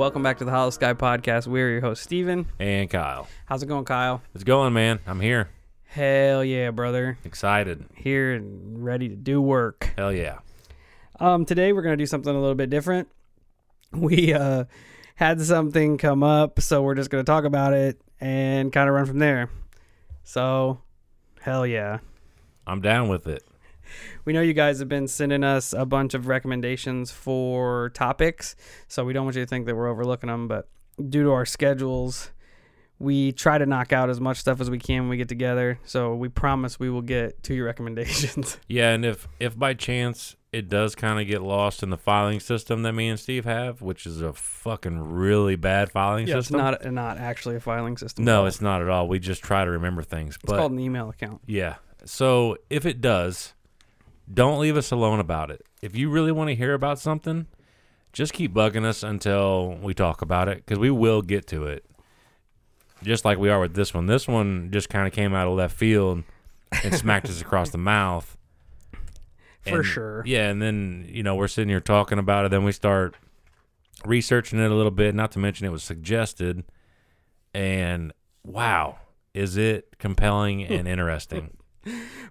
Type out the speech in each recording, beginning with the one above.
Welcome back to the Holosky Podcast. We're your host, Steven. And Kyle. How's it going, Kyle? It's going, man. I'm here. Hell yeah, brother. Excited. Here and ready to do work. Hell yeah. Um, today we're gonna do something a little bit different. We uh had something come up, so we're just gonna talk about it and kind of run from there. So, hell yeah. I'm down with it. We know you guys have been sending us a bunch of recommendations for topics, so we don't want you to think that we're overlooking them, but due to our schedules, we try to knock out as much stuff as we can when we get together. So we promise we will get to your recommendations. Yeah, and if if by chance it does kind of get lost in the filing system that me and Steve have, which is a fucking really bad filing yeah, it's not not actually a filing system. no, it's not at all. We just try to remember things. it's but called an email account. yeah. So if it does, don't leave us alone about it. If you really want to hear about something, just keep bugging us until we talk about it because we will get to it. Just like we are with this one. This one just kind of came out of left field and smacked us across the mouth. For And- sure. Yeah, and then you know we're sitting here talking about it. Then we start researching it a little bit. Not to mention it was suggested, and wow, is it compelling and interesting?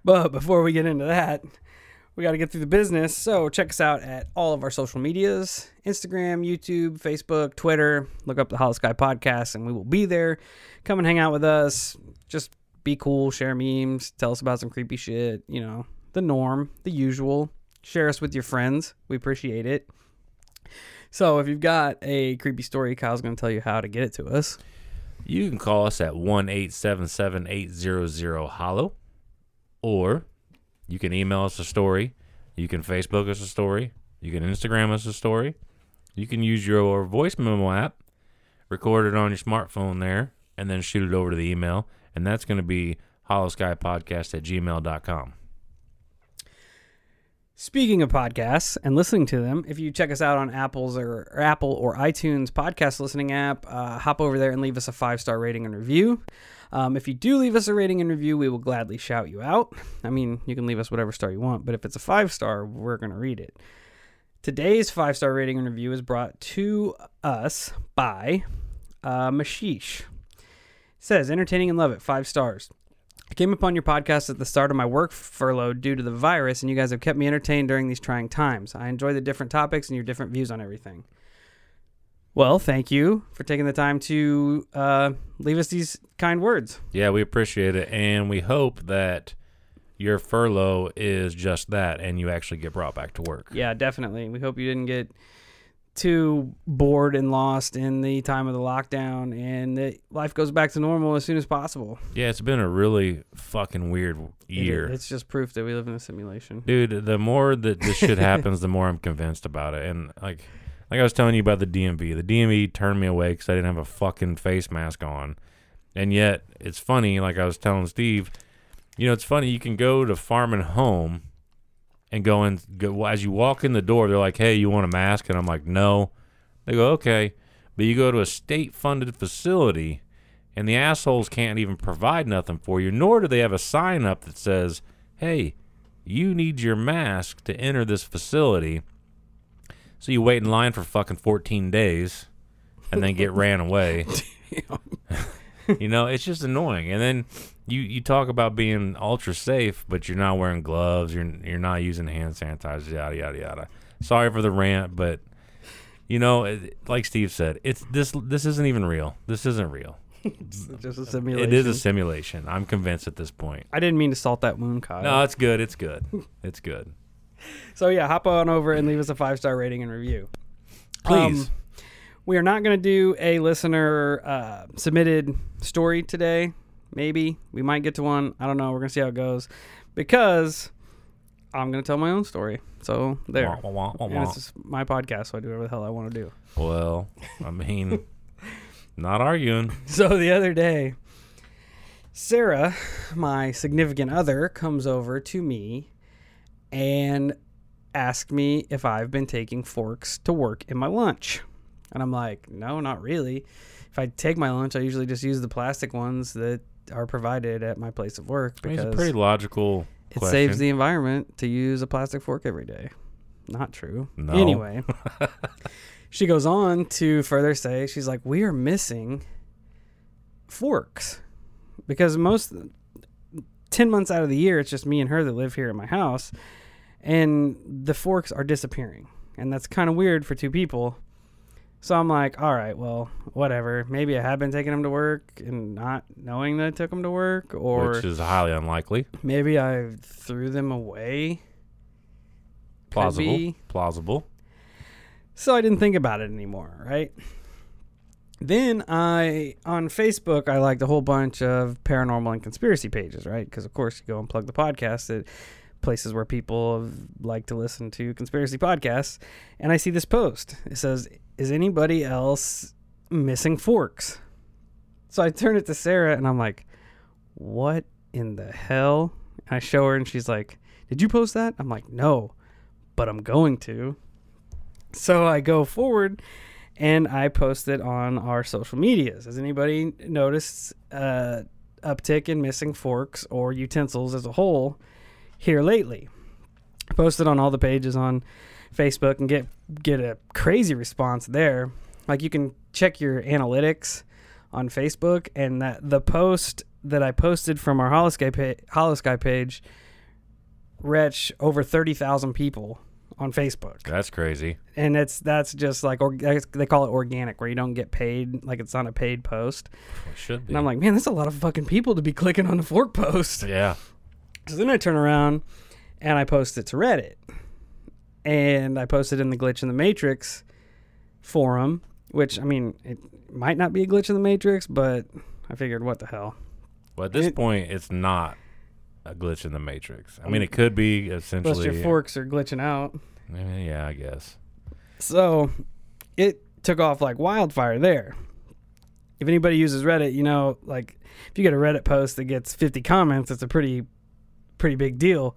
But before we get into that, we got to get through the business. So check us out at all of our social medias Instagram, YouTube, Facebook, Twitter. Look up the Holosky Podcast, and we will be there. Come and hang out with us. Just be cool, share memes, tell us about some creepy shit. You know, the norm, the usual. Share us with your friends. We appreciate it. So if you've got a creepy story, Kyle's going to tell you how to get it to us. You can call us at 1 877 800 hollow, or you can email us a story. You can Facebook us a story. You can Instagram us a story. You can use your voice memo app, record it on your smartphone there, and then shoot it over to the email. And that's going to be holoskypodcast at gmail.com. Speaking of podcasts and listening to them, if you check us out on Apple's or, or Apple or iTunes podcast listening app, uh, hop over there and leave us a five star rating and review. Um, if you do leave us a rating and review, we will gladly shout you out. I mean, you can leave us whatever star you want, but if it's a five star, we're going to read it. Today's five star rating and review is brought to us by uh, Mashish. It says, entertaining and love it, five stars. I came upon your podcast at the start of my work furlough due to the virus, and you guys have kept me entertained during these trying times. I enjoy the different topics and your different views on everything. Well, thank you for taking the time to uh, leave us these kind words. Yeah, we appreciate it. And we hope that your furlough is just that and you actually get brought back to work. Yeah, definitely. We hope you didn't get too bored and lost in the time of the lockdown, and that life goes back to normal as soon as possible. Yeah, it's been a really fucking weird It- year. it's just proof that we live in a simulation. Dude, the more that this shit happens, the more I'm convinced about it. And like, like I was telling you about the DMV, the DMV turned me away because I didn't have a fucking face mask on. And yet, it's funny. Like I was telling Steve, you know, it's funny. You can go to Farm and Home, and going go as you walk in the door. They're like, "Hey, you want a mask?" And I'm like, "No." They go, "Okay," but you go to a state-funded facility, and the assholes can't even provide nothing for you. Nor do they have a sign up that says, "Hey, you need your mask to enter this facility. So you wait in line for fucking 14 days and then get ran away. you know, it's just annoying. And then you, you talk about being ultra safe, but you're not wearing gloves, you're you're not using hand sanitizer, yada yada yada. Sorry for the rant, but you know, it, like Steve said, it's this this isn't even real. This isn't real. It's just a simulation. It is a simulation. I'm convinced at this point. I didn't mean to salt that wound, Kyle. No, it's good. It's good. It's good. So yeah, hop on over and leave us a five star rating and review. Please. Um, we are not going to do a listener uh, submitted story today. Maybe we might get to one. I don't know. We're gonna see how it goes because I'm gonna tell my own story. So there. Wah, wah, wah, And it's my podcast, so I do whatever the hell I want to do. Well, I mean, not arguing. So the other day, Sarah, my significant other, comes over to me and asked me if I've been taking forks to work in my lunch. And I'm like, no, not really. If I take my lunch, I usually just use the plastic ones that are provided at my place of work I mean, because it's a pretty logical it question. saves the environment to use a plastic fork every day. Not true. No. Anyway, she goes on to further say, she's like, we are missing forks because most 10 months out of the year, it's just me and her that live here in my house. And the forks are disappearing. And that's kind of weird for two people. So I'm like, all right, well, whatever. Maybe I have been taking them to work and not knowing that I took them to work, or which is highly unlikely. maybe I threw them away. Plausible. Plausible. So I didn't think about it anymore, right? Then I on Facebook I liked a whole bunch of paranormal and conspiracy pages, right? Because of course you go and plug the podcast at places where people like to listen to conspiracy podcasts, and I see this post. It says, "Is anybody else missing forks?" So I turn it to Sarah and I'm like, "What in the hell?" And I show her and she's like, "Did you post that?" I'm like, "No, but I'm going to." So I go forward and I post it on our social medias. Has anybody noticed uh, uptick in missing forks or utensils as a whole here lately? Posted on all the pages on Facebook and get get a crazy response there. Like you can check your analytics on Facebook, and that the post that I posted from our Holosky, pa- Holosky page reached over thirty thousand people on Facebook That's crazy. and it's that's just like or, they call it organic where you don't get paid like it's on a paid post It should be. and i'm like man that's a lot of fucking people to be clicking on the fork post yeah. So then i turn around and i post it to reddit and i posted it in the glitch in the matrix forum which i mean it might not be a glitch in the matrix but i figured what the hell Well, at this It- point, it's not a glitch in the matrix. I mean, it could be plus essentially. your forks are glitching out Eh, Yeah, I guess. So it took off like wildfire there. If anybody uses Reddit, you know, like if you get a Reddit post that gets 50 comments, it's a pretty pretty big deal.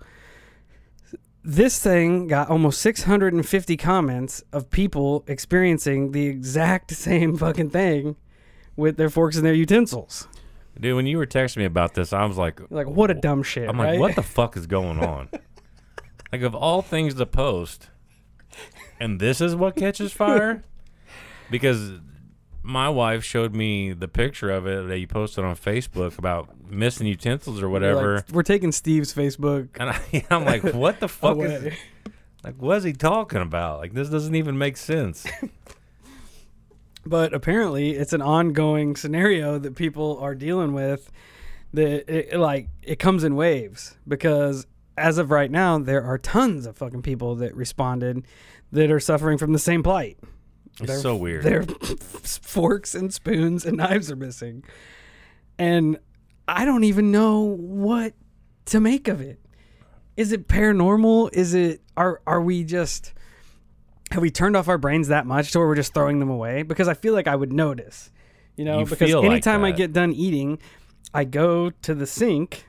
This thing got almost 650 comments of people experiencing the exact same fucking thing with their forks and their utensils. Dude, when you were texting me about this, I was like, Like what a dumb shit, I'm right? like, what the fuck is going on? like, of all things to post, and this is what catches fire? Because my wife showed me the picture of it that you posted on Facebook about missing utensils or whatever. like, we're taking Steve's Facebook and I, I'm like, what the fuck is like? What is he talking about? Like, this doesn't even make sense. but apparently it's an ongoing scenario that people are dealing with that it, like it comes in waves because as of right now there are tons of fucking people that responded that are suffering from the same plight It's Their- so weird. their forks and spoons and knives are missing and i don't even know what to make of it is it paranormal is it are are we just have we turned off our brains that much to where we're just throwing them away? Because I feel like I would notice, you know, You because feel like anytime I get done eating, I go to the sink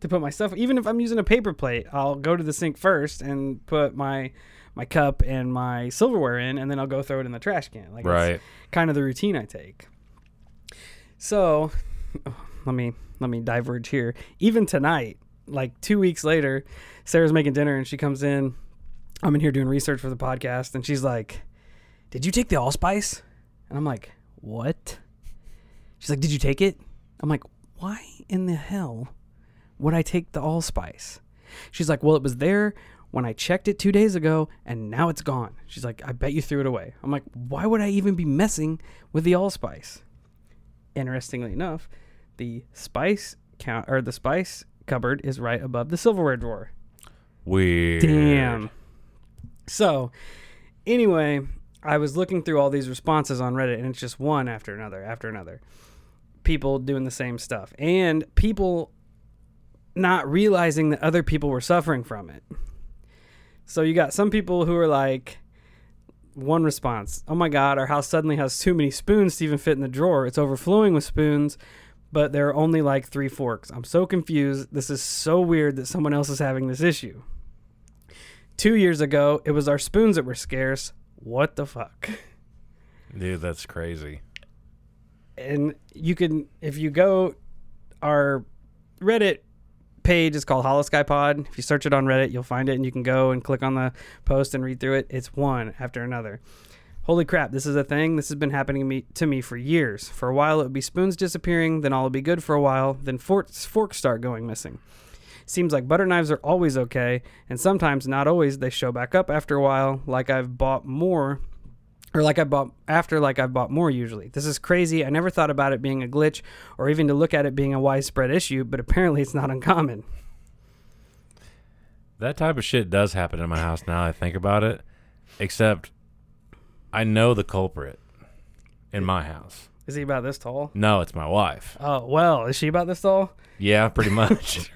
to put my stuff. Even if I'm using a paper plate, I'll go to the sink first and put my my cup and my silverware in, and then I'll go throw it in the trash can. Like it's right. kind of the routine I take. So, let me let me diverge here. Even tonight, like two weeks later, Sarah's making dinner and she comes in. I'm in here doing research for the podcast, and she's like, "Did you take the allspice?" And I'm like, "What?" She's like, "Did you take it?" I'm like, "Why in the hell would I take the allspice?" She's like, "Well, it was there when I checked it two days ago, and now it's gone." She's like, "I bet you threw it away." I'm like, "Why would I even be messing with the allspice?" Interestingly enough, the spice count or the spice cupboard is right above the silverware drawer. Weird. Damn. So, anyway, I was looking through all these responses on Reddit, and it's just one after another after another. People doing the same stuff, and people not realizing that other people were suffering from it. So you got some people who are like, one response, "Oh my God, our house suddenly has too many spoons to even fit in the drawer. It's overflowing with spoons." But there are only like three forks. I'm so confused. This is so weird that someone else is having this issue. Two years ago, it was our spoons that were scarce. What the fuck? Dude, that's crazy. And you can, if you go, our Reddit page is called Holoskypod. If you search it on Reddit, you'll find it, and you can go and click on the post and read through it. It's one after another. Holy crap, this is a thing. This has been happening to me, to me for years. For a while, it would be spoons disappearing, then all would be good for a while, then forks, forks start going missing. Seems like butter knives are always okay, and sometimes, not always, they show back up after a while, like I've bought more, or like I bought after, like I've bought more usually. This is crazy. I never thought about it being a glitch or even to look at it being a widespread issue, but apparently it's not uncommon. That type of shit does happen in my house now I think about it. Except I know the culprit in my house. Is he about this tall? No, it's my wife. Oh, well, is she about this tall? Yeah, pretty much.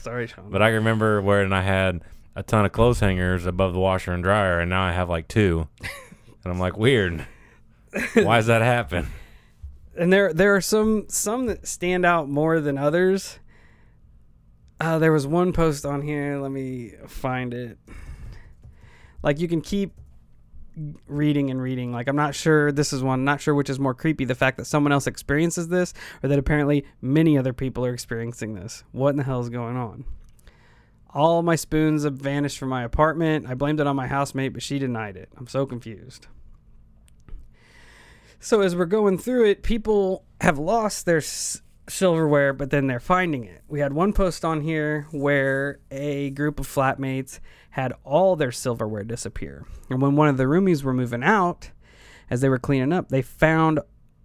Sorry, Sean. but I remember when I had a ton of clothes hangers above the washer and dryer, and now I have like two. and I'm like, weird. Why does that happen? and there there are some some that stand out more than others. Uh, there was one post on here. Let me find it. Like you can keep reading and reading. Like I'm not sure this is one. Not sure which is more creepy: the fact that someone else experiences this, or that apparently many other people are experiencing this. What in the hell is going on? All my spoons have vanished from my apartment. I blamed it on my housemate, but she denied it. I'm so confused. So as we're going through it, people have lost their s- silverware, but then they're finding it. We had one post on here where a group of flatmates had all their silverware disappear. And when one of the roomies were moving out, as they were cleaning up, they found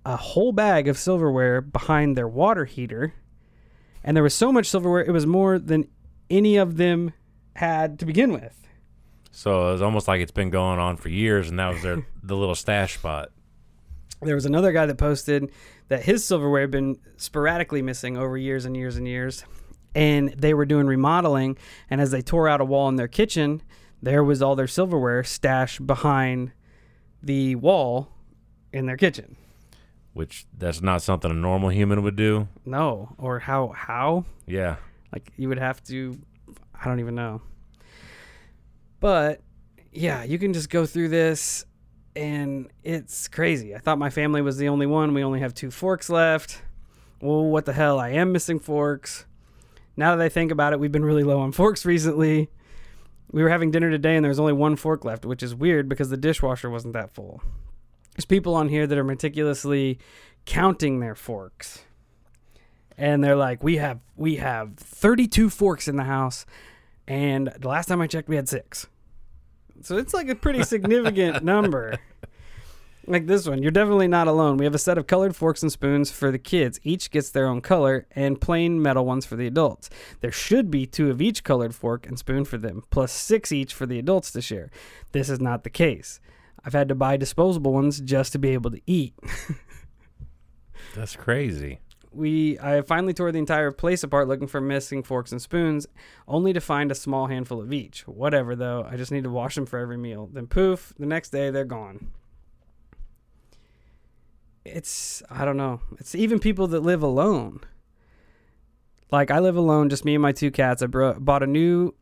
a whole bag of silverware behind their water heater. And there was so much silverware, it was more than any of them had to begin with. So it's almost like it's been going on for years, and that was their the little stash spot. There was another guy that posted that his silverware had been sporadically missing over years and years and years. And they were doing remodeling, and as they tore out a wall in their kitchen, there was all their silverware stashed behind the wall in their kitchen. Which that's not something a normal human would do. No, or how how Yeah. like you would have to I don't even know. But yeah, you can just go through this and it's crazy. I thought my family was the only one. We only have two forks left. Well, what the hell? I am missing forks. Now that I think about it, we've been really low on forks recently. We were having dinner today and there's only one fork left, which is weird because the dishwasher wasn't that full. There's people on here that are meticulously counting their forks. And they're like, "We have we have 32 forks in the house and the last time I checked we had 6." So it's like a pretty significant number. Like this one, you're definitely not alone. We have a set of colored forks and spoons for the kids. Each gets their own color, and plain metal ones for the adults. There should be two of each colored fork and spoon for them, plus six each for the adults to share. This is not the case. I've had to buy disposable ones just to be able to eat. That's crazy. We I finally tore the entire place apart looking for missing forks and spoons, only to find a small handful of each. Whatever though, I just need to wash them for every meal. Then poof, the next day they're gone. It's I don't know. It's even people that live alone. Like I live alone, just me and my two cats. I bro- bought a new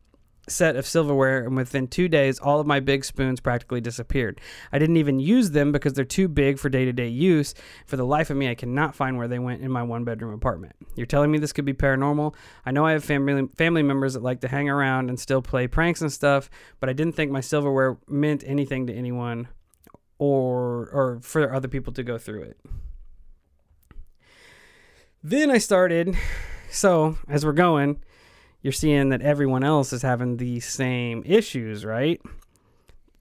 set of silverware and within 2 days all of my big spoons practically disappeared. I didn't even use them because they're too big for day-to-day use. For the life of me, I cannot find where they went in my one-bedroom apartment. You're telling me this could be paranormal? I know I have family family members that like to hang around and still play pranks and stuff, but I didn't think my silverware meant anything to anyone or or for other people to go through it. Then I started so, as we're going, you're seeing that everyone else is having the same issues, right?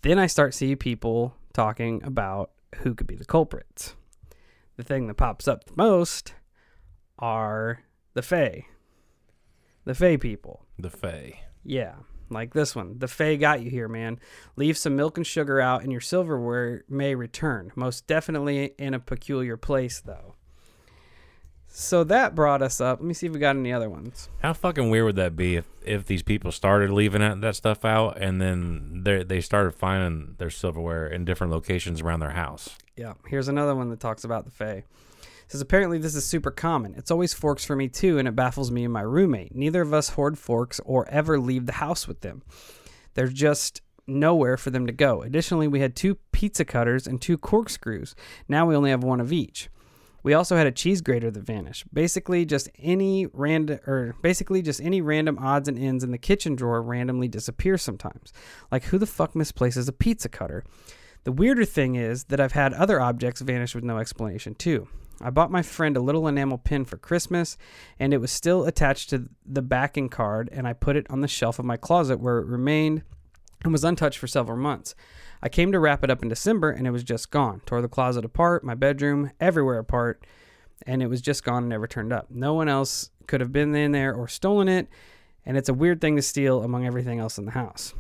Then I start seeing people talking about who could be the culprits. The thing that pops up the most are the Fae. The Fae people. The Fae. Yeah, like this one. The Fae got you here, man. Leave some milk and sugar out, and your silverware may return. Most definitely in a peculiar place, though. So that brought us up. Let me see if we got any other ones. How fucking weird would that be if, if these people started leaving that, that stuff out and then they they started finding their silverware in different locations around their house? Yeah, here's another one that talks about the Fae. It says apparently this is super common. It's always forks for me too, and it baffles me and my roommate. Neither of us hoard forks or ever leave the house with them. There's just nowhere for them to go. Additionally, we had two pizza cutters and two corkscrews. Now we only have one of each. We also had a cheese grater that vanished. Basically, just any random or basically just any random odds and ends in the kitchen drawer randomly disappear sometimes. Like who the fuck misplaces a pizza cutter? The weirder thing is that I've had other objects vanish with no explanation too. I bought my friend a little enamel pin for Christmas, and it was still attached to the backing card, and I put it on the shelf of my closet where it remained and was untouched for several months. I came to wrap it up in December, and it was just gone. Tore the closet apart, my bedroom, everywhere apart, and it was just gone and never turned up. No one else could have been in there or stolen it, and it's a weird thing to steal among everything else in the house.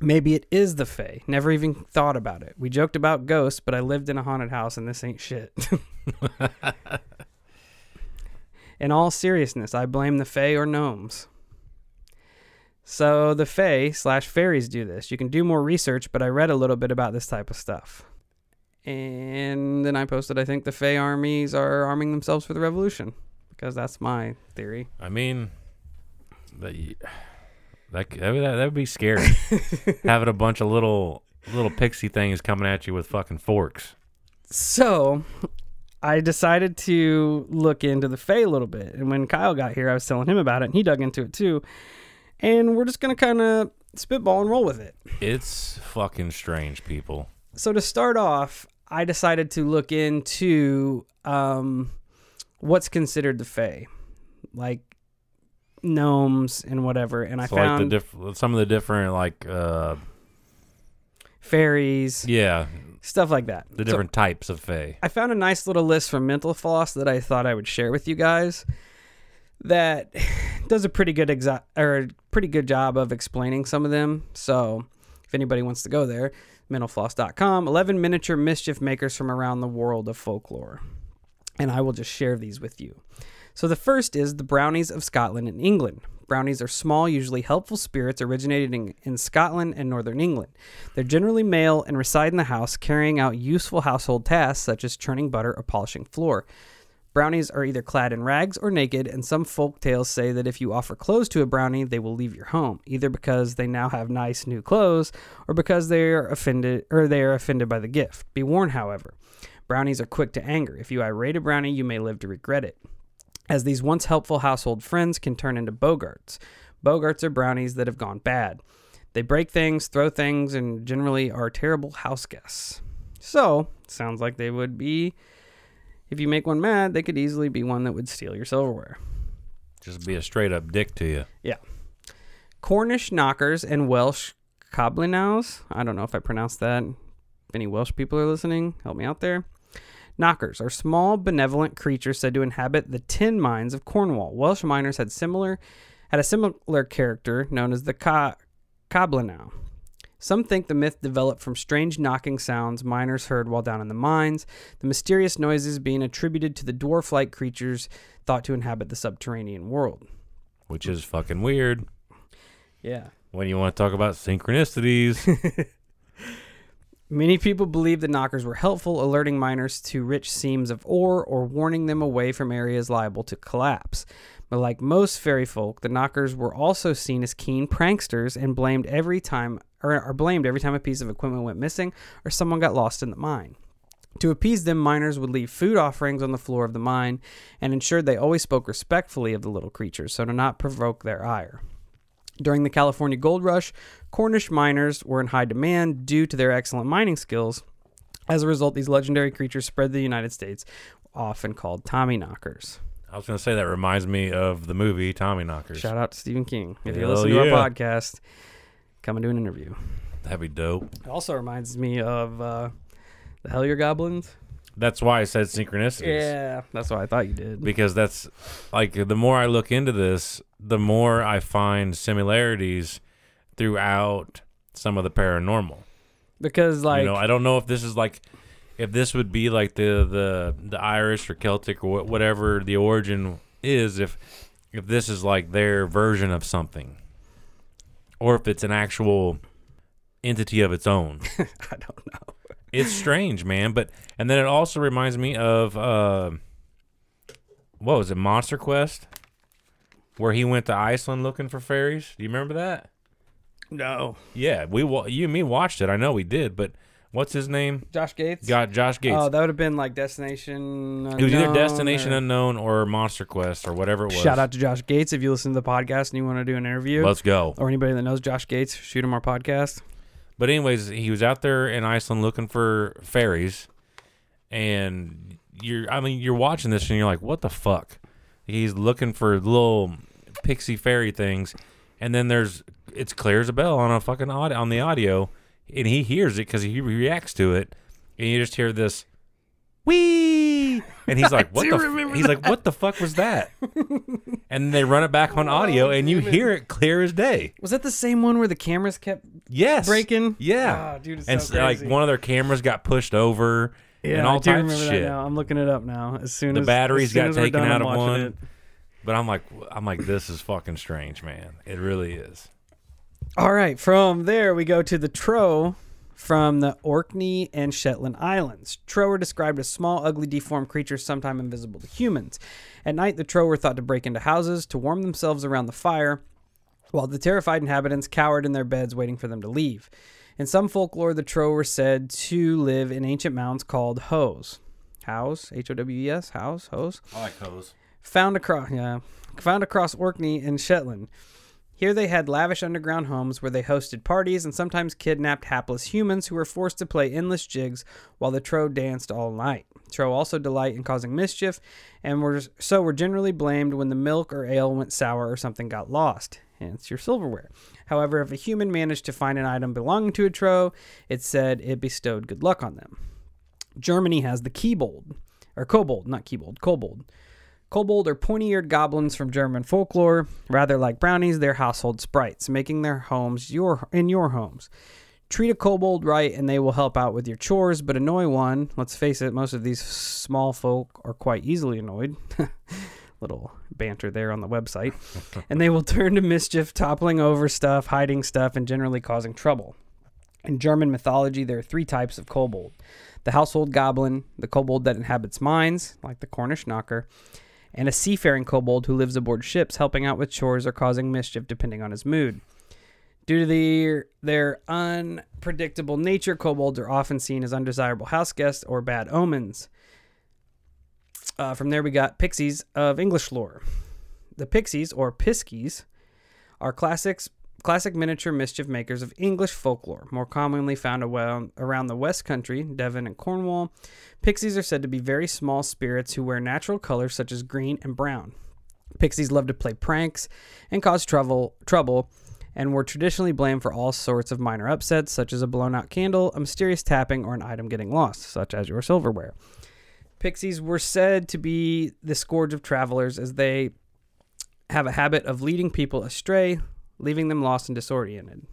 Maybe it is the Fae. Never even thought about it. We joked about ghosts, but I lived in a haunted house and this ain't shit. in all seriousness, I blame the Fae or gnomes. So the Fae slash fairies do this. You can do more research, but I read a little bit about this type of stuff. And then I posted, I think the Fae armies are arming themselves for the revolution. Because that's my theory. I mean, that that that would, that would be scary. Having a bunch of little little pixie things coming at you with fucking forks. So I decided to look into the Fae a little bit. And when Kyle got here, I was telling him about it, and he dug into it too. And we're just going to kind of spitball and roll with it. It's fucking strange, people. So to start off, I decided to look into um, what's considered the Fae, like gnomes and whatever. And I So like found the diff- some of the different like uh fairies, yeah, stuff like that. the So- different types of fae. I found a nice little list from Mental Floss that I thought I would share with you guys. That does a pretty good exa- or pretty good job of explaining some of them. So, if anybody wants to go there, mentalfloss.com. 11 miniature mischief makers from around the world of folklore. And I will just share these with you. So, the first is the brownies of Scotland and England. Brownies are small, usually helpful spirits originating in Scotland and northern England. They're generally male and reside in the house, carrying out useful household tasks such as churning butter or polishing floor. Brownies are either clad in rags or naked, and some folk tales say that if you offer clothes to a brownie, they will leave your home, either because they now have nice new clothes or because they are offended or they are offended by the gift. Be warned, however, brownies are quick to anger. If you irate a brownie, you may live to regret it as these once helpful household friends can turn into boggarts. Boggarts are brownies that have gone bad. They break things, throw things, and generally are terrible house guests. So, sounds like they would be, if you make one mad, they could easily be one that would steal your silverware. Just be a straight up dick to you. Yeah. Cornish knockers and Welsh coblinows. I don't know if I pronounced that. If any Welsh people are listening, help me out there. Knockers are small, benevolent creatures said to inhabit the tin mines of Cornwall. Welsh miners had similar had a similar character known as the co- coblinow. Some think the myth developed from strange knocking sounds miners heard while down in the mines, the mysterious noises being attributed to the dwarf-like creatures thought to inhabit the subterranean world. Which is fucking weird Yeah. when you want to talk about synchronicities. Many people believe the knockers were helpful, alerting miners to rich seams of ore or warning them away from areas liable to collapse. But like most fairy folk, the knockers were also seen as keen pranksters and blamed every time or are blamed every time a piece of equipment went missing or someone got lost in the mine. To appease them, miners would leave food offerings on the floor of the mine and ensured they always spoke respectfully of the little creatures so to not provoke their ire. During the California Gold Rush, Cornish miners were in high demand due to their excellent mining skills. As a result, these legendary creatures spread to the United States, often called Tommy Knockers. I was gonna say that reminds me of the movie Tommy Knockers. Shout out to Stephen King. If you Hell listen to yeah. our podcast, come and do an interview. That'd be dope. It also reminds me of uh, the Hellier Goblins. That's why I said synchronicities. Yeah, that's what I thought you did. Because that's like the more I look into this, the more I find similarities throughout some of the paranormal. Because like you know, I don't know if this is like if this would be like the the the Irish or Celtic or whatever the origin is if if this is like their version of something or if it's an actual entity of its own. I don't know. It's strange, man, but and then it also reminds me of uh what was it, Monster Quest? Where he went to Iceland looking for fairies. Do you remember that? No. Yeah, we wa- you and me watched it. I know we did, but what's his name? Josh Gates. Got Josh Gates. Oh, that would have been like Destination. it was either Destination or- Unknown or Monster Quest or whatever it was. Shout out to Josh Gates if you listen to the podcast and you want to do an interview, Let's go. or anybody that knows Josh Gates, shoot him our podcast. But anyways, he was out there in Iceland looking for fairies, and you're I mean you're watching this and you're like, what the fuck? He's looking for little pixie fairy things, and then there's it's clear as a bell on a fucking audio, on the audio, and he hears it because he reacts to it, and you just hear this. Wee! And he's like, "What the?" F-? remember He's like, "What the fuck was that?" and they run it back on audio, and you hear it clear as day. Was that the same one where the cameras kept Yes, breaking? Yeah, Ah, dude, it's and so s- like one of their cameras got pushed over, Yeah, and all I do remember shit. that now. I'm looking it up now. As soon The as batteries as got as taken done, out I'm of one. it. But I'm like, I'm like, this is fucking strange, man. It really is. All right, from there we go to the Trow from the Orkney and Shetland Islands. Trow are described as small, ugly, deformed creatures, sometime invisible to humans. At night, the Trow were thought to break into houses to warm themselves around the fire, while the terrified inhabitants cowered in their beds waiting for them to leave. In some folklore, the Trow were said to live in ancient mounds called Hos. Hows? H O W E S? Hows? Hos? I like those. found across yeah, found across Orkney and Shetland. Here they had lavish underground homes where they hosted parties and sometimes kidnapped hapless humans who were forced to play endless jigs while the Trow danced all night. Trow also delight in causing mischief and were so were generally blamed when the milk or ale went sour or something got lost. Hence your silverware. However, if a human managed to find an item belonging to a Trow, it said it bestowed good luck on them. Germany has the Keybold, or Kobold, not Keybold, Kobold. Kobold are pointy-eared goblins from German folklore. Rather like brownies, they're household sprites, making their homes your in your homes. Treat a kobold right, and they will help out with your chores. But annoy one. Let's face it, most of these small folk are quite easily annoyed. Little banter there on the website, and they will turn to mischief, toppling over stuff, hiding stuff, and generally causing trouble. In German mythology, there are three types of kobold the household goblin, the kobold that inhabits mines, like the Cornish knocker, and a seafaring kobold who lives aboard ships, helping out with chores or causing mischief depending on his mood. Due to their, their unpredictable nature, kobolds are often seen as undesirable house guests or bad omens. Uh, from there, we got pixies of English lore. The pixies, or piskies, are classics, classic miniature mischief makers of English folklore, more commonly found around, the West Country, Devon and Cornwall. Pixies are said to be very small spirits who wear natural colors such as green and brown. Pixies love to play pranks and cause trouble, trouble and were traditionally blamed for all sorts of minor upsets, such as a blown out candle, a mysterious tapping, or an item getting lost, such as your silverware. Pixies were said to be the scourge of travelers as they have a habit of leading people astray, leaving them lost and disoriented,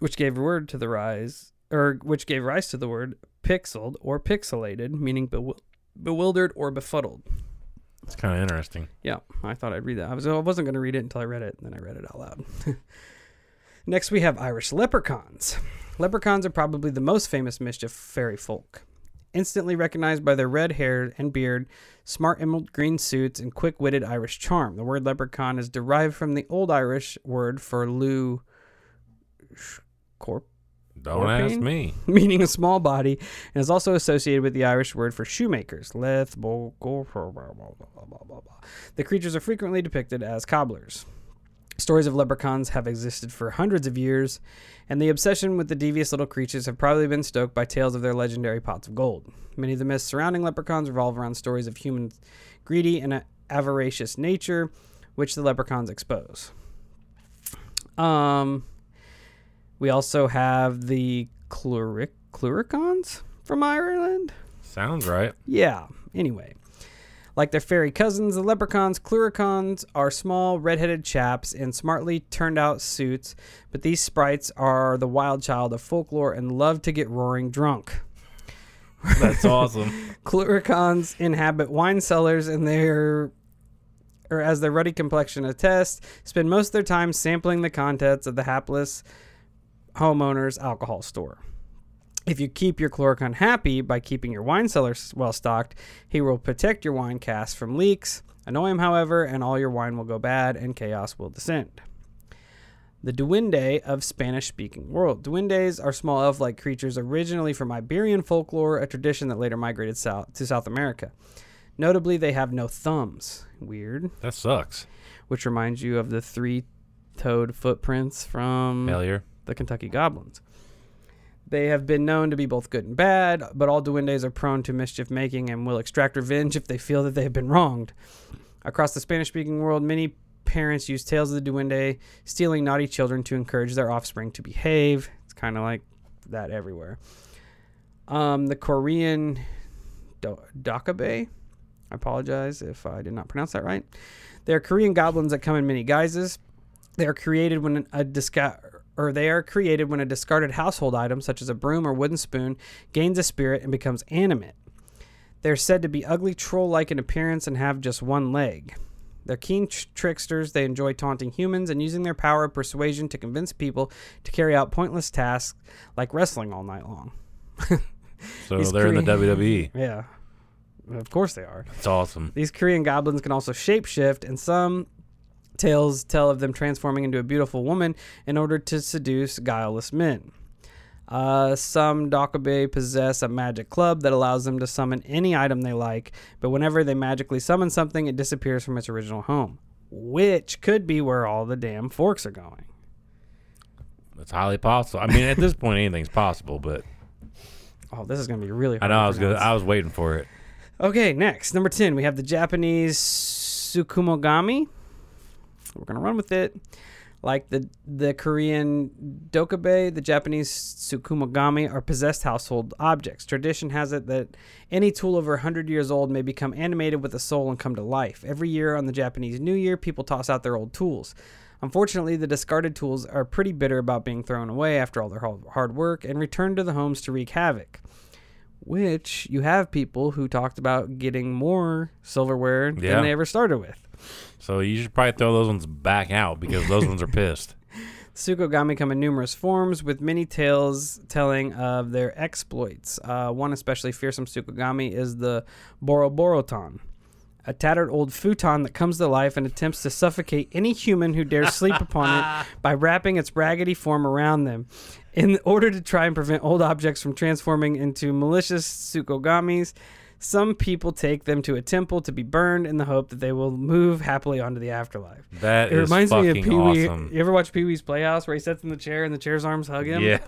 which gave word to the rise, or which gave rise to the word pixeled or pixelated, meaning bewil- bewildered or befuddled. It's kind of interesting. Yeah, I thought I'd read that. I was I wasn't going to read it until I read it, and then I read it out loud. Next, we have Irish leprechauns. Leprechauns are probably the most famous mischief fairy folk. Instantly recognized by their red hair and beard, smart emerald green suits, and quick witted Irish charm. The word leprechaun is derived from the Old Irish word for lu corp, Don't Or ask me. meaning a small body, and is also associated with the Irish word for shoemakers. Leth. The creatures are frequently depicted as cobblers. Stories of leprechauns have existed for hundreds of years, and the obsession with the devious little creatures have probably been stoked by tales of their legendary pots of gold. Many of the myths surrounding leprechauns revolve around stories of human greedy and avaricious nature, which the leprechauns expose. Um, we also have the Cluric Cluricons from Ireland. Sounds right. Yeah. Anyway, like their fairy cousins, the leprechauns, Cluricons are small, red-headed chaps in smartly turned-out suits, but these sprites are the wild child of folklore and love to get roaring drunk. That's awesome. Cluricons inhabit wine cellars and they're or as their ruddy complexion attests, spend most of their time sampling the contents of the hapless homeowner's alcohol store. If you keep your Chloricon happy by keeping your wine cellar well stocked, he will protect your wine casks from leaks. Annoy him, however, and all your wine will go bad and chaos will descend. The Duende of Spanish speaking world. Duendes are small elf like creatures originally from Iberian folklore, a tradition that later migrated south to South America. Notably, they have no thumbs. Weird. That sucks. Which reminds you of the three toed footprints from Hellier. the Kentucky Goblins. They have been known to be both good and bad, but all duendes are prone to mischief making and will extract revenge if they feel that they have been wronged. Across the Spanish speaking world, many parents use tales of the duende stealing naughty children to encourage their offspring to behave. It's kind of like that everywhere. Um, the Korean Do- Dokabe, I apologize if I did not pronounce that right. They are Korean goblins that come in many guises. They are created when a disca- or they are created when a discarded household item, such as a broom or wooden spoon, gains a spirit and becomes animate. They're said to be ugly troll like in appearance and have just one leg. They're keen tr- tricksters. They enjoy taunting humans and using their power of persuasion to convince people to carry out pointless tasks like wrestling all night long. So He's they're in the WWE. Yeah. Of course they are. It's awesome. These Korean goblins can also shapeshift, and some tales tell of them transforming into a beautiful woman in order to seduce guileless men. Uh, some Dokabe possess a magic club that allows them to summon any item they like, but whenever they magically summon something, it disappears from its original home, which could be where all the damn forks are going. That's highly possible. I mean, at this point, anything's possible. But Oh, this is going to be really I know I was pronounce. I was waiting for it. Okay, next, number 10, we have the Japanese Tsukumogami. We're going to run with it. Like the the Korean Dokabe, the Japanese Tsukumogami are possessed household objects. Tradition has it that any tool over 100 years old may become animated with a soul and come to life. Every year on the Japanese New Year, people toss out their old tools. Unfortunately, the discarded tools are pretty bitter about being thrown away after all their hard- hard work and returned to the homes to wreak havoc which you have people who talked about getting more silverware Yeah. than they ever started with. So you should probably throw those ones back out because those ones are pissed. Tsukogami come in numerous forms, with many tales telling of their exploits. Uh, one especially fearsome Tsukogami is the Boroboroton, a tattered old futon that comes to life and attempts to suffocate any human who dares sleep upon it by wrapping its raggedy form around them. In order to try and prevent old objects from transforming into malicious Tsukogamis, some people take them to a temple to be burned in the hope that they will move happily onto the afterlife. That It is reminds me of Pee Wee. awesome. You ever watch Pee Wee's Playhouse where he sits in the chair and the chair's arms hug him? Yeah.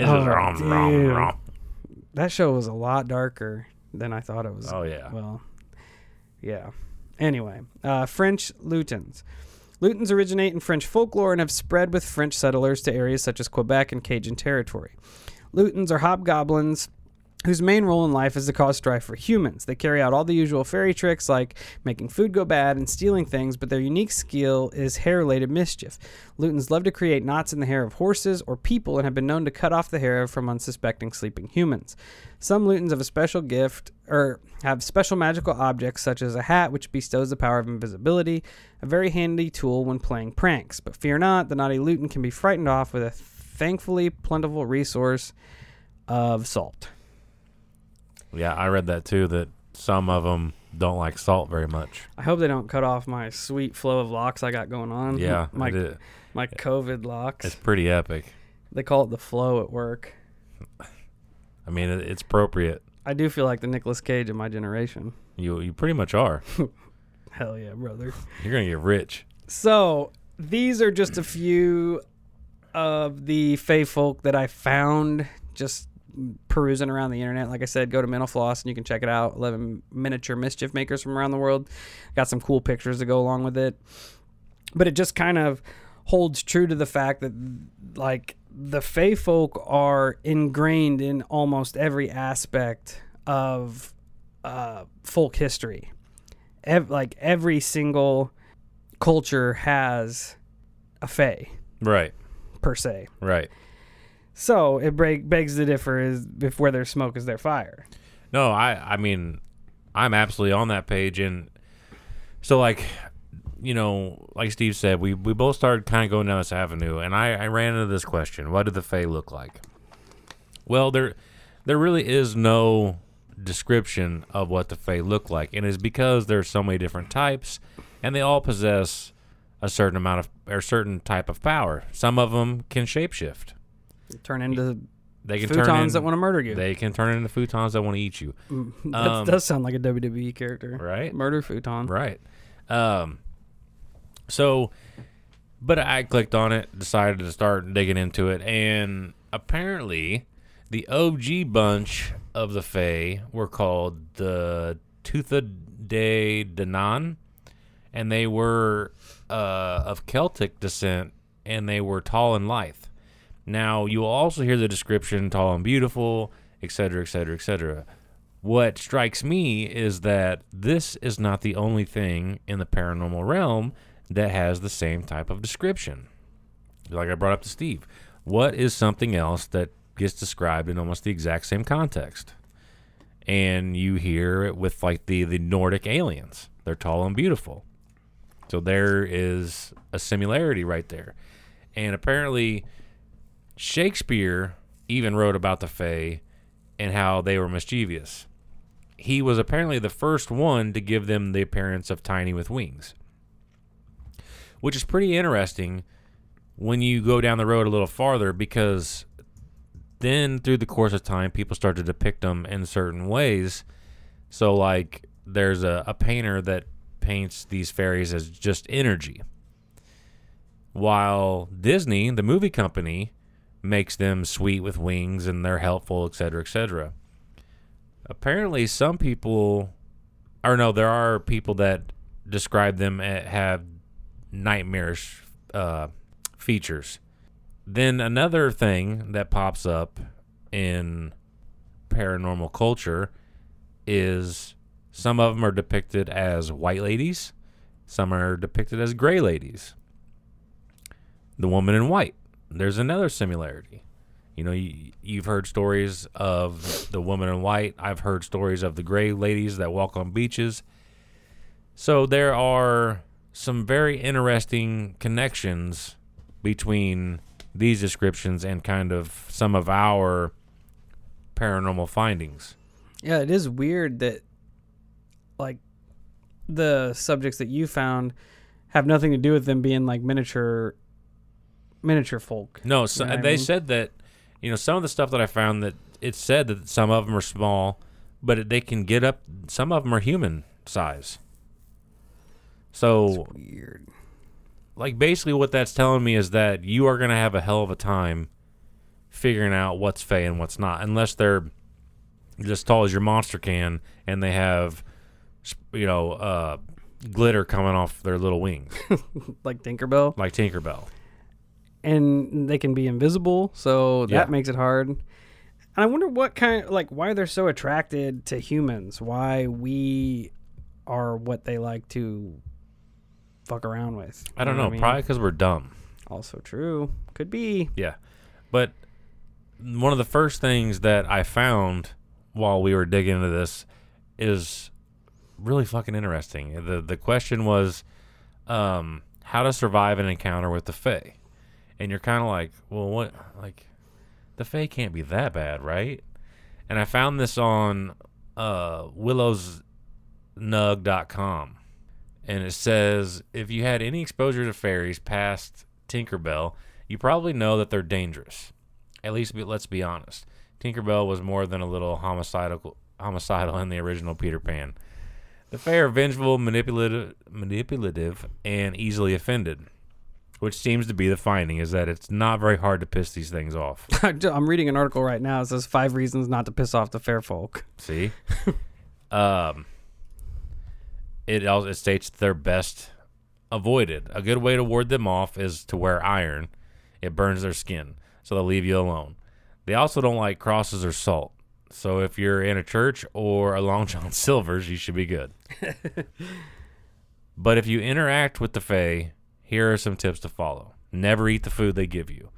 Oh, rom, rom, rom. That show was a lot darker than I thought it was. Oh yeah. Well, yeah. Anyway, uh, French lutins. Lutins originate in French folklore and have spread with French settlers to areas such as Quebec and Cajun territory. Lutins are hobgoblins whose main role in life is to cause strife for humans. They carry out all the usual fairy tricks like making food go bad and stealing things, but their unique skill is hair related mischief. Lutins love to create knots in the hair of horses or people and have been known to cut off the hair from unsuspecting sleeping humans. Some Lutins have a special gift or have special magical objects such as a hat which bestows the power of invisibility, a very handy tool when playing pranks. But fear not, the naughty Lutin can be frightened off with a thankfully plentiful resource of salt. Yeah, I read that too. That some of them don't like salt very much. I hope they don't cut off my sweet flow of locks I got going on. Yeah, my my COVID locks. it's pretty epic. They call it the flow at work. I mean, it, it's appropriate. I do feel like the Nicolas Cage of my generation. You you pretty much are. Hell yeah, brother. You're gonna get rich. So these are just a few of the Fey folk that I found just perusing around the internet. Like I said, go to Mental Floss and you can check it out. Eleven miniature mischief makers from around the world. Got some cool pictures to go along with it. But it just kind of holds true to the fact that like the Fey folk are ingrained in almost every aspect of uh, folk history. Ev- like every single culture has a Fey Right. per se. Right. So it break, begs to differ is if where there's smoke is there fire. No, I I mean, I'm absolutely on that page, and so like, you know, like Steve said, we we both started kind of going down this avenue, and I I ran into this question: What did the Fae look like? Well, there there really is no description of what the Fae look like, and it's because there's so many different types, and they all possess a certain amount of or certain type of power. Some of them can shapeshift. Turn into They can turn futons in, that want to murder you. They can turn into futons that want to eat you. that um, does sound like a WWE character. Right. Murder futon. Right. Um, so But I clicked on it, decided to start digging into it, and apparently, the OG bunch of the Fae were called the Tuatha Dé Danann, and they were uh, of Celtic descent, and they were tall and lithe. Now, you will also hear the description tall and beautiful, etc., etc., etc. What strikes me is that this is not the only thing in the paranormal realm that has the same type of description. Like I brought up to Steve, what is something else that gets described in almost the exact same context? And you hear it with like the the Nordic aliens. They're tall and beautiful. So there is a similarity right there. And apparently Shakespeare even wrote about the Fae and how they were mischievous. He was apparently the first one to give them the appearance of tiny with wings which is pretty interesting when you go down the road a little farther because then through the course of time people start to depict them in certain ways so like there's a, a painter that paints these fairies as just energy while disney the movie company makes them sweet with wings and they're helpful etc etc apparently some people or no there are people that describe them a- have nightmarish uh, features. Then another thing that pops up in paranormal culture is some of them are depicted as white ladies, some are depicted as gray ladies. The woman in white, there's another similarity. You know, you, you've heard stories of the woman in white. I've heard stories of the gray ladies that walk on beaches. So there are some very interesting connections between these descriptions and kind of some of our paranormal findings. Yeah, it is weird that like the subjects that you found have nothing to do with them being like miniature miniature folk. No, so You know what I they mean? said that you know some of the stuff that I found that it said that some of them are small, but they can get up. Some of them are human size. So Weird. like basically what that's telling me is that you are going to have a hell of a time figuring out what's fey and what's not unless they're just tall as your monster can and they have you know uh glitter coming off their little wings Like Tinkerbell. like Tinkerbell. And they can be invisible, so that Yeah. makes it hard. And I wonder what kind like why they're so attracted to humans, why we are what they like to fuck around with. I don't You know, what mean? probably cuz we're dumb. Also true. Could be. Yeah. But one of the first things that I found while we were digging into this is really fucking interesting. The the question was um, how to survive an encounter with the Fae. And you're kind of like, well, what? Like, the Fae can't be that bad, right? And I found this on uh, willowsnug.com. And it says if you had any exposure to fairies past Tinkerbell, you probably know that they're dangerous. At least let's be honest. Tinkerbell was more than a little homicidal homicidal in the original Peter Pan. The Fae are vengeful, manipulative, manipulative, and easily offended. Which seems to be the finding is that it's not very hard to piss these things off. I'm reading an article right now. It says five reasons not to piss off the fair folk. See, um, it also it states they're best avoided. A good way to ward them off is to wear iron. It burns their skin, so they'll leave you alone. They also don't like crosses or salt. So if you're in a church or a Long John Silver's, you should be good. but if you interact with the Fae, here are some tips to follow. Never eat the food they give you.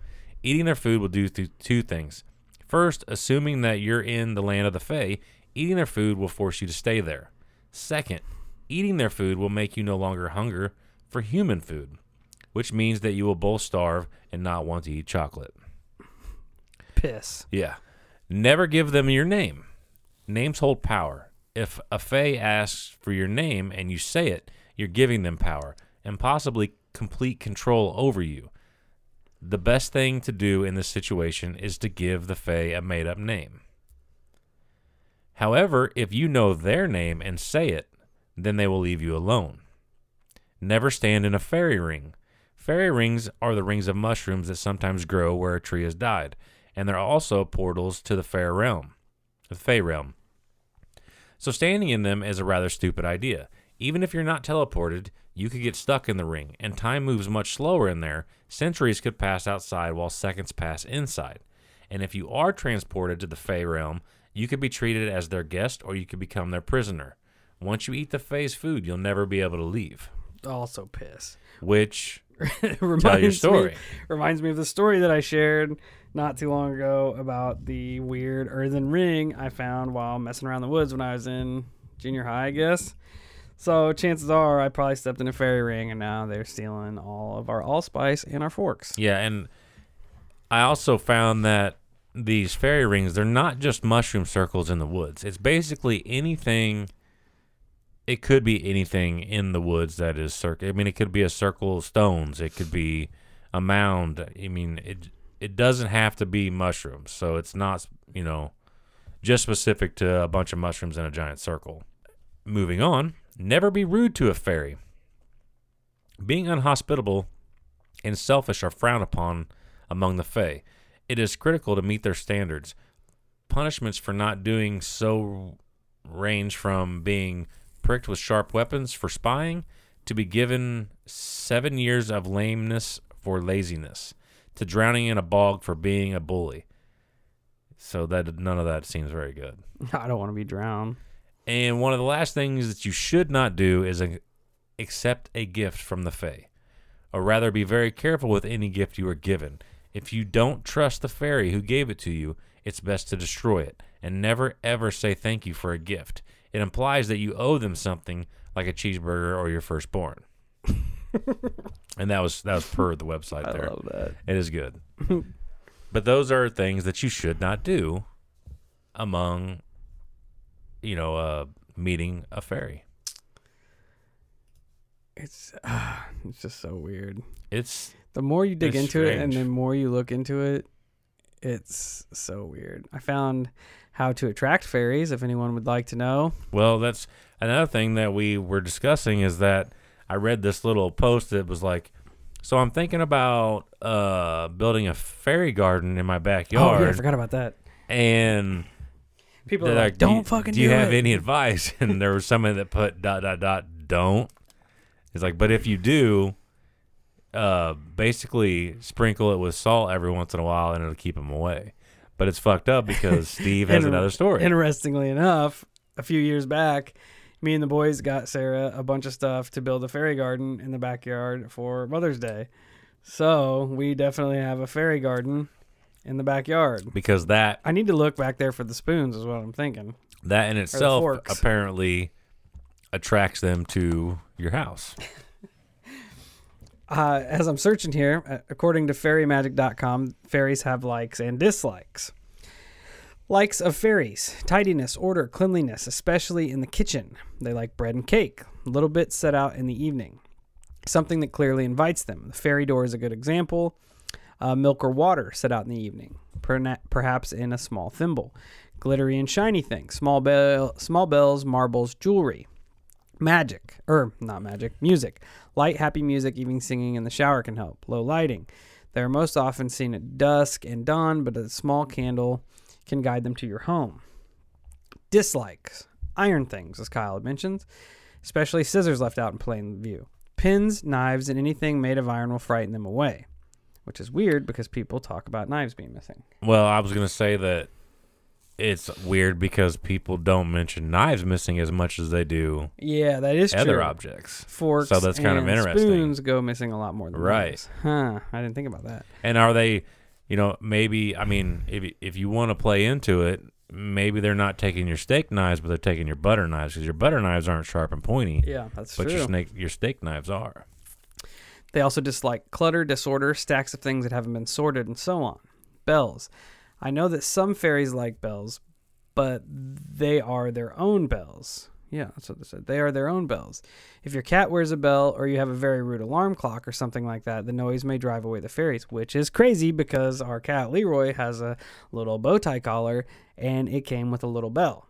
Eating their food will do two things. First, assuming that you're in the land of the Fae, eating their food will force you to stay there. Second, eating their food will make you no longer hunger for human food, which means that you will both starve and not want to eat chocolate. Piss. Yeah. Never give them your name. Names hold power. If a Fae asks for your name and you say it, you're giving them power and possibly complete control over you. The best thing to do in this situation is to give the Fae a made up name. However, if you know their name and say it, then they will leave you alone. Never stand in a fairy ring. Fairy rings are the rings of mushrooms that sometimes grow where a tree has died, and they're also portals to the fair realm, the Fey realm. So standing in them is a rather stupid idea. Even if you're not teleported, you could get stuck in the ring, and time moves much slower in there. Centuries could pass outside while seconds pass inside. And if you are transported to the Fey realm, you could be treated as their guest or you could become their prisoner. Once you eat the Fey's food, you'll never be able to leave. Also piss. Which reminds tell your story. Me, reminds me of the story that I shared not too long ago about the weird earthen ring I found while messing around the woods when I was in junior high, I guess. So chances are I probably stepped in a fairy ring and now they're stealing all of our allspice and our forks. Yeah, and I also found that these fairy rings, they're not just mushroom circles in the woods. It's basically anything it could be anything in the woods that is circle. I mean, it could be a circle of stones. It could be a mound. I mean, it it doesn't have to be mushrooms. So it's not, you know, just specific to a bunch of mushrooms in a giant circle. Moving on, never be rude to a fairy. Being unhospitable and selfish are frowned upon among the Fae. It is critical to meet their standards. Punishments for not doing so range from being pricked with sharp weapons for spying to be given seven years of lameness for laziness to drowning in a bog for being a bully. So that none of that seems very good. I don't want to be drowned. And one of the last things that you should not do is a, accept a gift from the Fae, or rather be very careful with any gift you are given. If you don't trust the fairy who gave it to you, it's best to destroy it and never ever say thank you for a gift. It implies that you owe them something like a cheeseburger or your firstborn. and that was that was per the website I there. love that. It is good. but those are things that you should not do among you know, uh meeting a fairy. It's uh, it's just so weird. It's The more you dig into it and the more you look into it, it's so weird. I found how to attract fairies if anyone would like to know. well, that's another thing that we were discussing is that I read this little post that was like so I'm thinking about uh building a fairy garden in my Oh, backyard yeah, I forgot about that. and People they're like, like, do "Don't you- fucking do you do have it." any advice? And there was somebody that put dot dot dot don't. It's like but if you do uh basically sprinkle it with salt every once in a while and it'll keep them away. But it's fucked up because steve has another story. Interestingly enough, a few years back, me and the boys got Sarah a bunch of stuff to build a fairy garden in the backyard for Mother's Day. So we definitely have a fairy garden in the backyard. because that I need to look back there for the spoons, is what I'm thinking. that in itself forks. apparently attracts them to your house Uh, as I'm searching here, uh, according to fairymagic.com, fairies have likes and dislikes. Likes of fairies tidiness, order, cleanliness, especially in the kitchen. They like bread and cake, a little bit set out in the evening. Something that clearly invites them. The fairy door is a good example. Uh, milk or water set out in the evening, perhaps in a small thimble. Glittery and shiny things, small, bell, small bells, marbles, jewelry. Magic or not magic music. Light happy music even singing in the shower can help. Low lighting. They are most often seen at dusk and dawn but a small candle can guide them to your home. Dislikes. Iron things as kyle had mentioned especially scissors left out in plain view. Pins knives and anything made of iron will frighten them away which is weird because people talk about knives being missing well i was going to say that it's weird because people don't mention knives missing as much as they do yeah that is other true objects forks So that's kind of interesting. spoons go missing a lot more than Right. knives. huh i didn't think about that And are they, you know, maybe I mean, if if you want to play into it, maybe they're not taking your steak knives, but they're taking your butter knives because your butter knives aren't sharp and pointy, Yeah, that's but true. your snake your steak knives are. They also dislike clutter, disorder, stacks of things that haven't been sorted, and so on. Bells. I know that some fairies like bells, but they are their own bells. Yeah, that's what they said. They are their own bells. If your cat wears a bell or you have a very rude alarm clock or something like that, the noise may drive away the fairies, which is crazy because our cat Leroy has a little bow tie collar and it came with a little bell.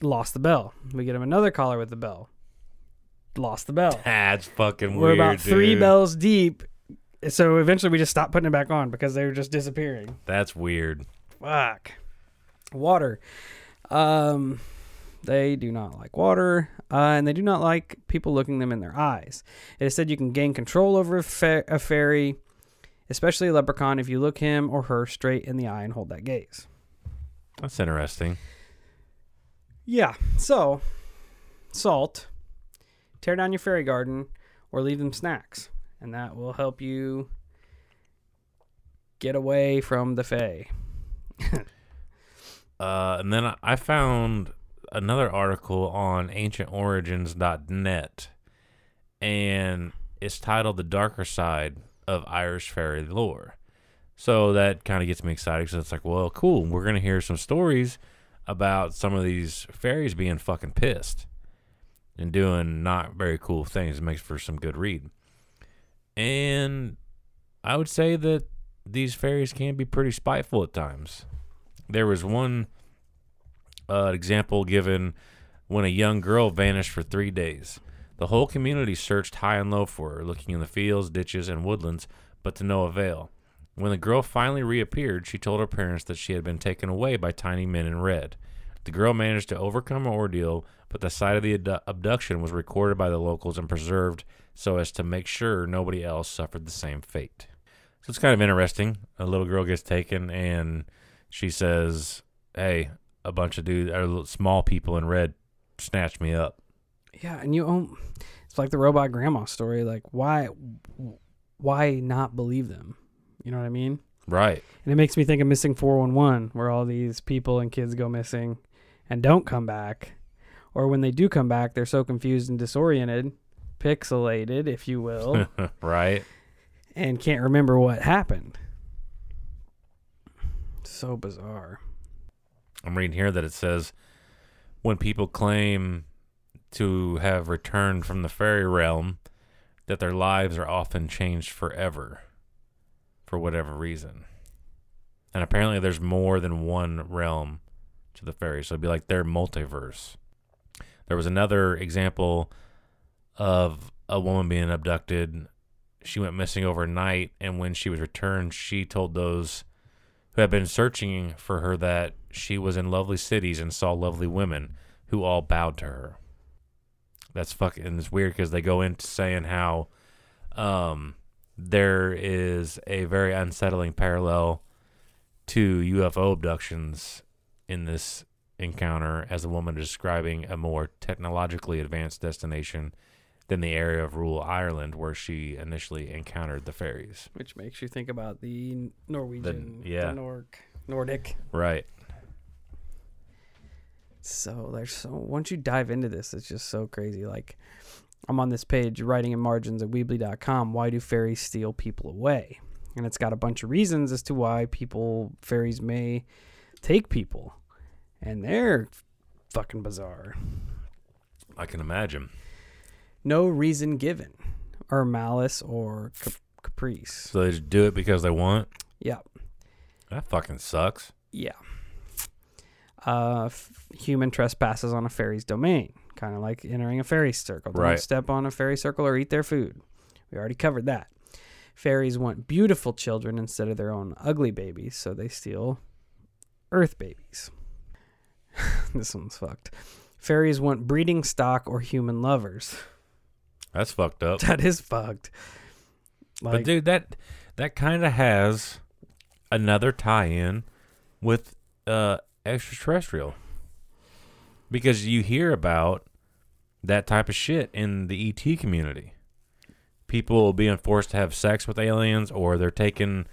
Lost the bell. We get him another collar with the bell. Lost the bell. That's fucking We're weird. about three dude. bells deep. So eventually we just stopped putting it back on because they were just disappearing. That's weird. Fuck. Water. Um, they do not like water, uh, and they do not like people looking them in their eyes. It is said you can gain control over a, fa- a fairy, especially a leprechaun, if you look him or her straight in the eye and hold that gaze. That's interesting. Yeah. So, salt. Tear down your fairy garden, or leave them snacks, and that will help you get away from the fae. Uh, and then I- found another article on ancientorigins.net, and it's titled "The Darker Side of Irish Fairy Lore." So that kind of gets me excited because it's like, well, cool. We're gonna hear some stories about some of these fairies being fucking pissed and doing not very cool things. Makes for some good read. And I would say that these fairies can be pretty spiteful at times. There was one uh, example given when a young girl vanished for three days. The whole community searched high and low for her, looking in the fields, ditches, and woodlands, but to no avail. When the girl finally reappeared, she told her parents that she had been taken away by tiny men in red. The girl managed to overcome her ordeal, but the site of the abdu- abduction was recorded by the locals and preserved so as to make sure nobody else suffered the same fate. So it's kind of interesting. A little girl gets taken, and she says, "Hey, a bunch of dudes, or little small people in red, snatched me up." Yeah, and you own. It's like the robot grandma story. Like, why, why not believe them? You know what I mean? Right. And it makes me think of Missing 411, where all these people and kids go missing and don't come back. Or when they do come back, they're so confused and disoriented, pixelated, if you will, right. and can't remember what happened. So bizarre. I'm reading here that it says when people claim to have returned from the fairy realm, that their lives are often changed forever for whatever reason. And apparently there's more than one realm to the fairies. So it'd be like their multiverse. There was another example of a woman being abducted. She went missing overnight, and when she was returned, she told those who had been searching for her that she was in lovely cities and saw lovely women who all bowed to her. That's fucking it's weird because they go into saying how um, there is a very unsettling parallel to UFO abductions in this encounter as a woman describing a more technologically advanced destination than the area of rural Ireland where she initially encountered the fairies. Which makes you think about the Norwegian, yeah. the Nork, Nordic. Right. So there's so once you dive into this, it's just so crazy. Like I'm on this page writing in margins at Weebly.com. Why do fairies steal people away? And it's got a bunch of reasons as to why people fairies may take people, and they're fucking bizarre. I can imagine. No reason given, or malice or cap- caprice. So they just do it because they want. Yeah, That fucking sucks. yeah. Uh, f- human trespasses on a fairy's domain, kind of like entering a fairy circle. Don't Right. step on a fairy circle or eat their food. We already covered that. Fairies want beautiful children instead of their own ugly babies, so they steal earth babies. this one's fucked. Fairies want breeding stock or human lovers. That's fucked up. That is fucked. but dude, that that kind of has another tie-in with uh extraterrestrial. Because you hear about that type of shit in the ET community. People being forced to have sex with aliens or they're taking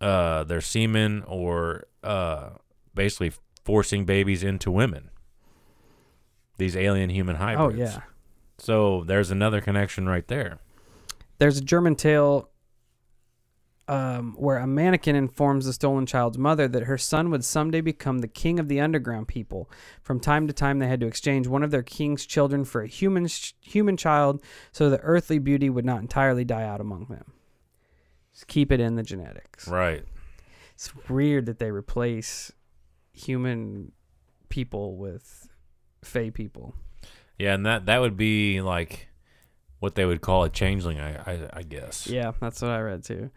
uh their semen or uh basically forcing babies into women. These alien human hybrids. oh hybrids. yeah. So there's another connection right there. There's a German tale um, where a mannequin informs the stolen child's mother that her son would someday become the king of the underground people. From time to time, they had to exchange one of their king's children for a human sh- human child, so the earthly beauty would not entirely die out among them. Just keep it in the genetics. Right. It's weird that they replace human people with fey people. Yeah, and that that would be like what they would call a changeling, I I, I guess. Yeah, that's what I read too.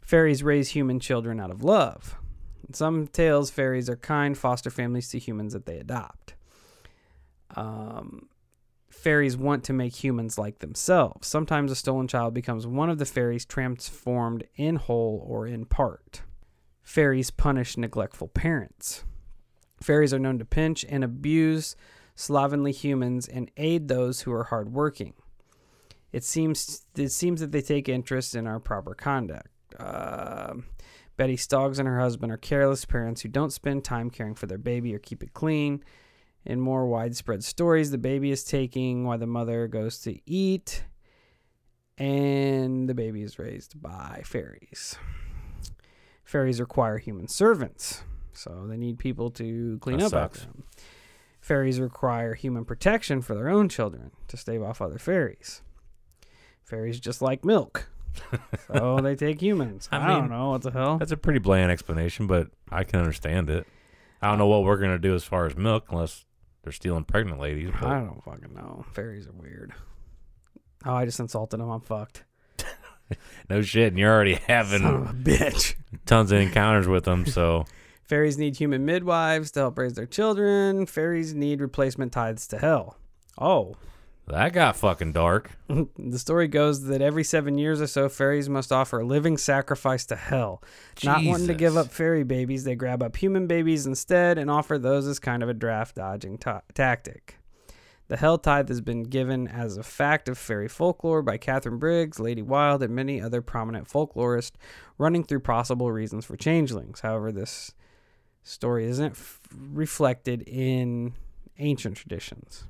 Fairies raise human children out of love. In some tales, fairies are kind foster families to humans that they adopt. Um, fairies want to make humans like themselves. Sometimes a stolen child becomes one of the fairies transformed in whole or in part. Fairies punish neglectful parents. Fairies are known to pinch and abuse slovenly humans and aid those who are hardworking. It seems it seems that they take interest in our proper conduct. Uh, Betty Stoggs and her husband are careless parents who don't spend time caring for their baby or keep it clean. In more widespread stories, the baby is taking while the mother goes to eat, and the baby is raised by fairies. Fairies require human servants, so they need people to clean That up after them. Fairies require human protection for their own children to stave off other fairies. Fairies just like milk, so they take humans. I I, don't know what the hell. That's a pretty bland explanation, but I can understand it. I don't know what we're gonna do as far as milk, unless they're stealing pregnant ladies. But... I don't fucking know. Fairies are weird. Oh, I just insulted them. I'm fucked. no shit, and you're already having bitch. tons of encounters with them. So Fairies need human midwives to help raise their children. Fairies need replacement tithes to hell. Oh. that got fucking dark. the story goes that every seven years or so, fairies must offer a living sacrifice to hell. Not wanting to give up fairy babies, they grab up human babies instead and offer those as kind of a draft dodging ta- tactic. The hell tithe has been given as a fact of fairy folklore by Katharine Briggs, Lady Wilde, and many other prominent folklorists, running through possible reasons for changelings. However, this story isn't f- reflected in ancient traditions.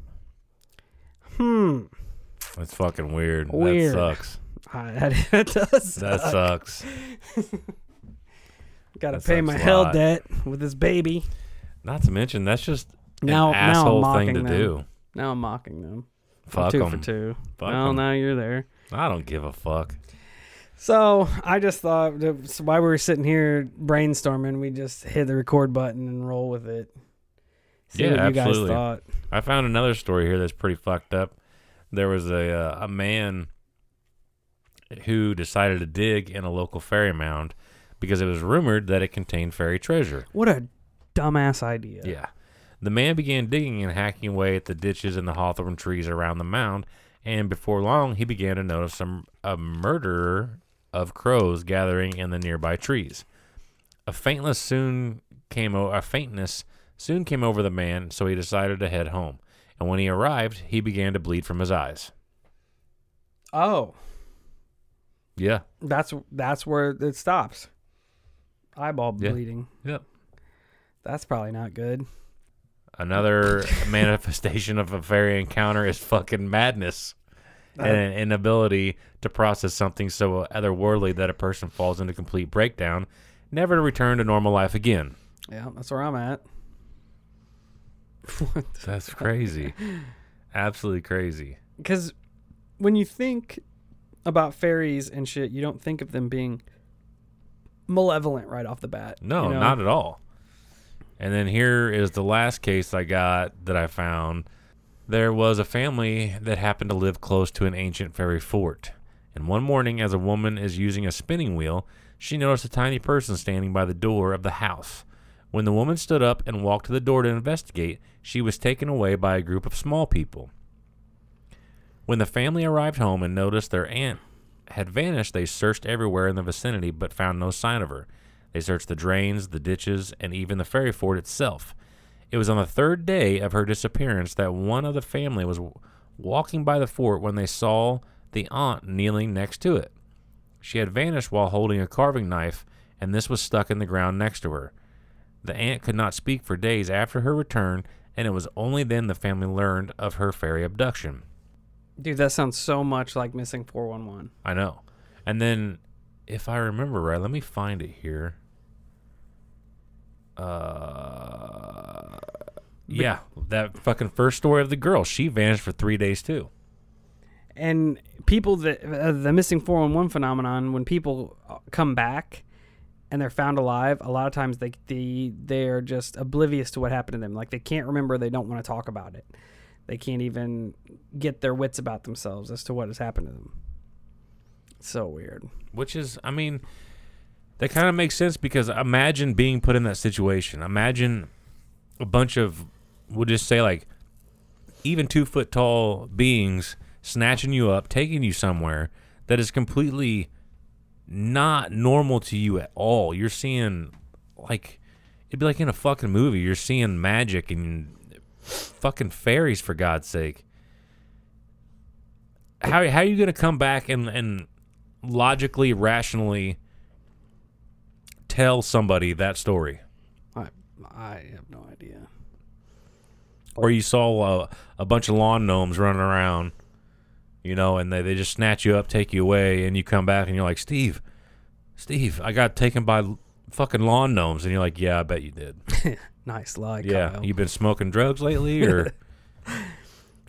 Hmm. That's fucking weird. Weird. That sucks. That does. That suck. sucks. Got to pay my hell debt with this baby. Not to mention that's just an Now, now I'm asshole mocking thing to them. do. Now I'm mocking them. Fuck them. two for two. Fuck well, 'em. now you're there. I don't give a fuck. So I just thought that- while we were sitting here brainstorming, we just hit the record button and roll with it. See Yeah, what you guys absolutely. thought. I found another story here that's pretty fucked up. There was a uh, a man who decided to dig in a local fairy mound because it was rumored that it contained fairy treasure. What a dumbass idea. Yeah. The man began digging and hacking away at the ditches and the hawthorn trees around the mound, and before long he began to notice some a murderer of crows gathering in the nearby trees. A faintness soon came o- a faintness soon came over the man, so he decided to head home. And when he arrived, he began to bleed from his eyes. Oh, Yeah. that's that's where it stops. Eyeball Yeah. bleeding. Yep. That's probably not good. Another manifestation of a fairy encounter is fucking madness. Uh-huh. and an inability to process something so otherworldly that a person falls into complete breakdown, never to return to normal life again. Yeah, that's where I'm at. That's crazy. Absolutely crazy. because when you think about fairies and shit, you don't think of them being malevolent right off the bat. No, you know? not at all. And then here is the last case I got that I found. There was a family that happened to live close to an ancient fairy fort. And one morning, as a woman is using a spinning wheel, she noticed a tiny person standing by the door of the house. When the woman stood up and walked to the door to investigate, she was taken away by a group of small people. When the family arrived home and noticed their aunt had vanished, they searched everywhere in the vicinity but found no sign of her. They searched the drains, the ditches, and even the fairy fort itself. It was on the third day of her disappearance that one of the family was walking by the fort when they saw the aunt kneeling next to it. She had vanished while holding a carving knife, and this was stuck in the ground next to her. The aunt could not speak for days after her return, and it was only then the family learned of her fairy abduction. Dude, that sounds so much like missing 411. I know. And then, if I remember right, let me find it here. Uh, yeah, that fucking first story of the girl. She vanished for three days too. And people that uh, the missing 411 phenomenon, when people uh, come back and they're found alive, a lot of times they they they're just oblivious to what happened to them. Like they can't remember, they don't want to talk about it. they can't even get their wits about themselves as to what has happened to them. So weird. Which is, I mean, that kind of makes sense because imagine being put in that situation. Imagine a bunch of, we'll just say like, even two foot tall beings snatching you up, taking you somewhere that is completely not normal to you at all. You're seeing like it'd be like in a fucking movie. You're seeing magic and fucking fairies for God's sake. How how are you gonna come back and and logically, rationally tell somebody that story? I I have no idea. Or you saw a, a bunch of lawn gnomes running around, you know, and they, they just snatch you up, take you away, and you come back and you're like, Steve, Steve, I got taken by fucking lawn gnomes. And you're like, yeah, I bet you did. Nice lie, yeah. Kyle. You been smoking drugs lately? Or,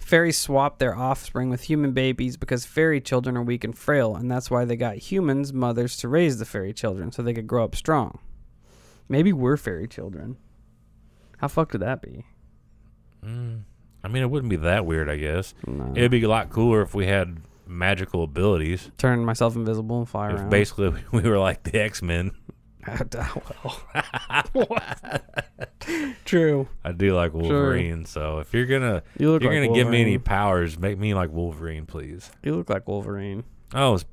Fairies swap their offspring with human babies because fairy children are weak and frail, and that's why they got humans, mothers, to raise the fairy children so they could grow up strong. Maybe we're fairy children. How fucked would that be? mm, I mean, it wouldn't be that weird, I guess. No. It'd be a lot cooler if we had magical abilities. Turn myself invisible and fly If around. basically we were like the X Men. well. True. I do like Wolverine, so if you're gonna You look if you're like gonna give me any powers, make me like Wolverine, please. You look like Wolverine. Oh, s-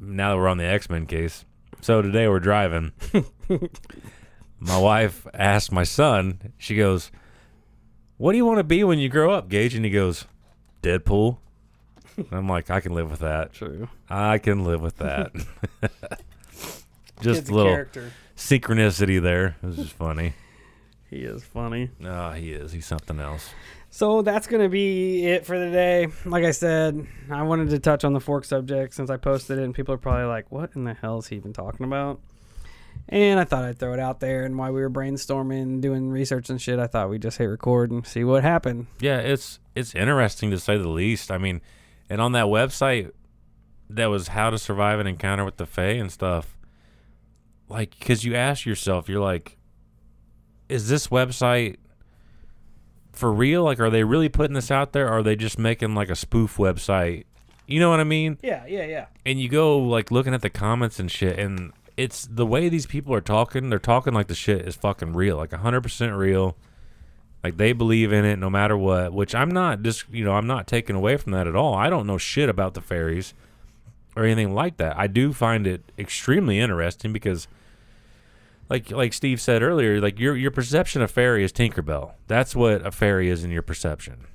now that we're on the X Men case, so today we're driving. my wife asked my son. She goes, "What do you want to be when you grow up, Gage?" And he goes, "Deadpool." And I'm like, I can live with that. True. I can live with that. Just a little character. synchronicity there. It was just funny. He is funny. No, he is. He's something else. So that's gonna be it for the day. Like I said, I wanted to touch on the fork subject since I posted it, and people are probably like, "What in the hell is he even talking about?" And I thought I'd throw it out there. And while we were brainstorming, doing research and shit, I thought we'd just hit record and see what happened. Yeah, it's it's interesting to say the least. I mean, and on that website that was how to survive an encounter with the Fae and stuff. Like, because you ask yourself, you're like, is this website for real? Like, are they really putting this out there? Or are they just making like a spoof website? You know what I mean? Yeah, yeah, yeah. and you go like looking at the comments and shit and it's the way these people are talking they're talking like the shit is fucking real like 100% real like they believe in it no matter what which i'm not just you know i'm not taking away from that at all i don't know shit about the fairies or anything like that i do find it extremely interesting because like like steve said earlier like your your perception of fairy is tinkerbell that's what a fairy is in your perception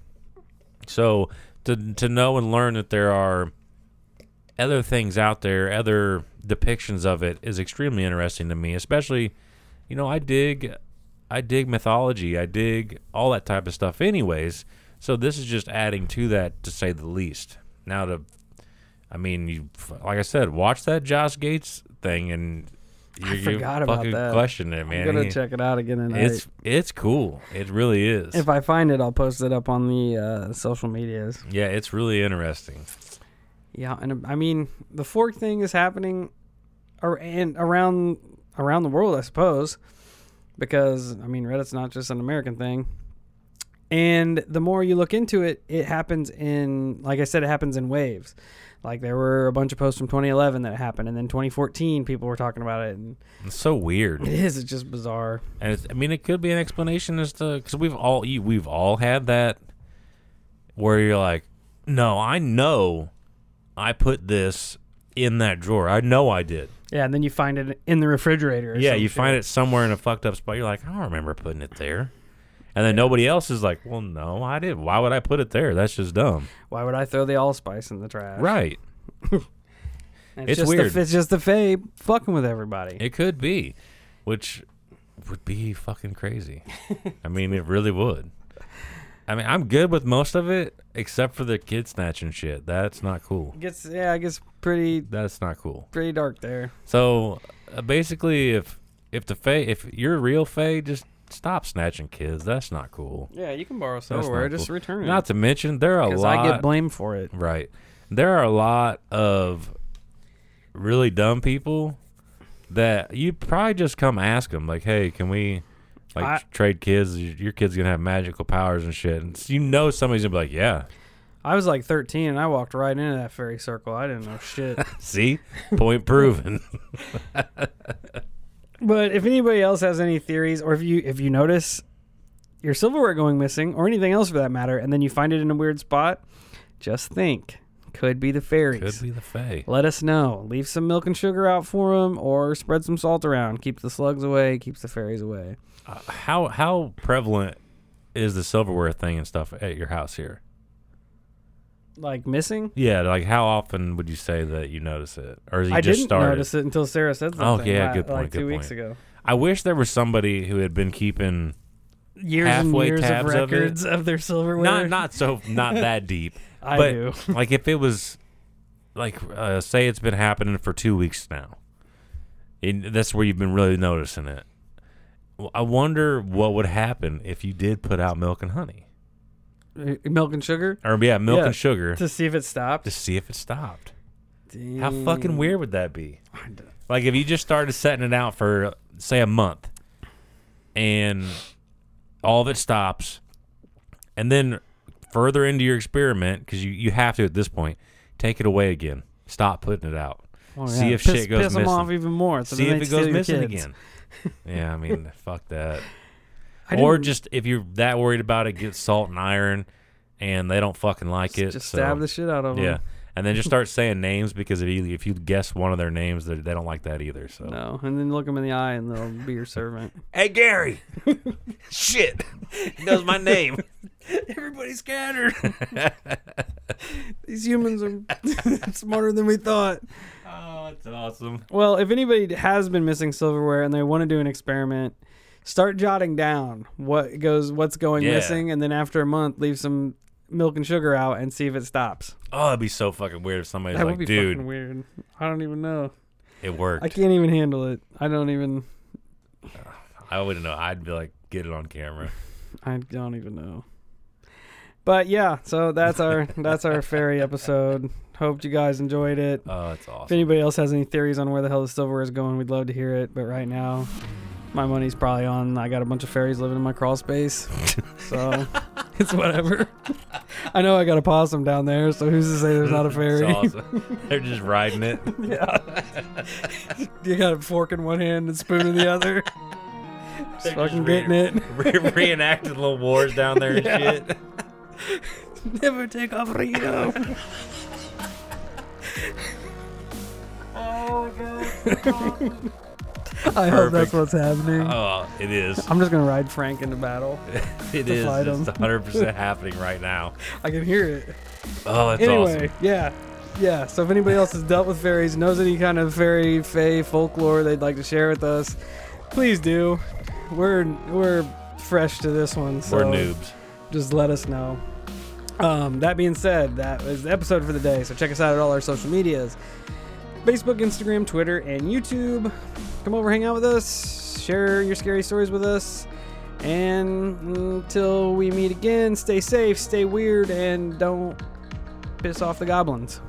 so to to know and learn that there are other things out there, other depictions of it is extremely interesting to me. Especially, you know, I dig, I dig mythology, I dig all that type of stuff. Anyways, so this is just adding to that, to say the least. Now to, I mean, you like I said, watch that Josh Gates thing, and I you forgot about fucking that. question it, I'm gonna He- check it out again tonight. it's it's cool. It really is. if I find it, I'll post it up on the uh, social medias. yeah, it's really interesting. Yeah, and I mean the fork thing is happening, ar- and around around the world, I suppose, because I mean Reddit's not just an American thing. And the more you look into it, it happens in, like I said, it happens in waves. Like there were a bunch of posts from 2011 that happened, and then 2014 people were talking about it, and It's so weird. it is. It's just bizarre. And it's, I mean, it could be an explanation as to because we've all we've all had that where you're like, no, I know, I put this in that drawer. I know I did. Yeah, and then you find it in the refrigerator. Or yeah, you find it somewhere in a fucked up spot. You're like, I don't remember putting it there. And then nobody else is like, well, no, I did. Why would I put it there? That's just dumb. Why would I throw the allspice in the trash? Right. And It's just weird. The, it's just the Fae fucking with everybody. It could be, which would be fucking crazy. I mean, it really would. I mean, I'm good with most of it except for the kid snatching shit. That's not cool. gets yeah, it gets pretty That's not cool. pretty dark there. So uh, basically, if if the Fae, if you're a real Fae, just stop snatching kids. That's not cool. Yeah, you can borrow That's silverware, not just cool. return it. Not to mention, there are a because lot. I get blamed for it. Right. There are a lot of really dumb people that you probably just come ask them like, "Hey, can we Like I- trade kids, your kid's gonna have magical powers and shit, and you know somebody's gonna be like, "Yeah, I was like 13 and I walked right into that fairy circle. I didn't know shit. see, point proven." but if anybody else has any theories, or if you if you notice your silverware going missing, or anything else for that matter, and then you find it in a weird spot, just think could be the fairies. Could be the Fae. Let us know. Leave some milk and sugar out for them, or spread some salt around. Keeps the slugs away. Keeps the fairies away. Uh, how how prevalent is the silverware thing and stuff at your house here? Like missing. Yeah, like how often would you say that you notice it, or is you I just didn't started? notice it until Sarah said something. Oh, yeah, good point, Like good two weeks ago. I wish there was somebody who had been keeping Years Halfway and years tabs of of records of, their silverware. not not so not that deep, I but do. like if it was like uh, say it's been happening for two weeks now, and that's where you've been really noticing it. I wonder what would happen if you did put out milk and honey, Uh, milk and sugar or yeah, milk Yeah. and sugar to see if it stopped. to see if it stopped. How fucking weird would that be? Like if you just started setting it out for say a month, and all of it stops, and then further into your experiment because you you have to at this point take it away again. Stop putting it out. Oh, see if piss, shit goes piss them missing. off even more. So See then if they it goes your missing kids. again. yeah, I mean, fuck that. Or just if you're that worried about it, get salt and iron, and they don't fucking like it. just so- stab the shit out of them. yeah, and then just start saying names because if you if you guess one of their names, they, they don't like that either. So No, and then look them in the eye, and they'll be your servant. Hey Gary, shit, he knows my name. Everybody's scattered. These humans are smarter than we thought. Oh, that's awesome. Well, if anybody has been missing silverware and they want to do an experiment, start jotting down what goes, what's going Yeah. missing, and then after a month, leave some milk and sugar out and see if it stops. Oh, it'd be so fucking weird if somebody's that like, would be dude, fucking weird. I don't even know. it worked. I can't even handle it. I don't even. I wouldn't know. I'd be like, get it on camera. I don't even know. But yeah, so that's our that's our fairy episode. Hope you guys enjoyed it. Oh, it's awesome. If anybody else has any theories on where the hell the silverware is going, we'd love to hear it. But right now, my money's probably on. I got a bunch of fairies living in my crawl space, so it's whatever. I know I got a possum down there, so who's to say there's not a fairy? It's awesome. They're just riding it. yeah, you got a fork in one hand and spoon in the other. Just They're fucking just getting it. Re- reenacting little wars down there and Yeah. shit. Never take off Reno. I hope that's what's happening. Oh, it is. I'm just gonna ride Frank into battle. It is. It's 100 percent happening right now. I can hear it. Oh, that's anyway, awesome. yeah, yeah. So if anybody else has dealt with fairies, knows any kind of fairy, fae folklore they'd like to share with us, please do. We're we're fresh to this one, so We're noobs. just let us know. Um, that being said, that was the episode for the day. So check us out at all our social medias Facebook, Instagram, Twitter, and YouTube. Come over, hang out with us, share your scary stories with us. And until we meet again, stay safe, stay weird, and don't piss off the goblins.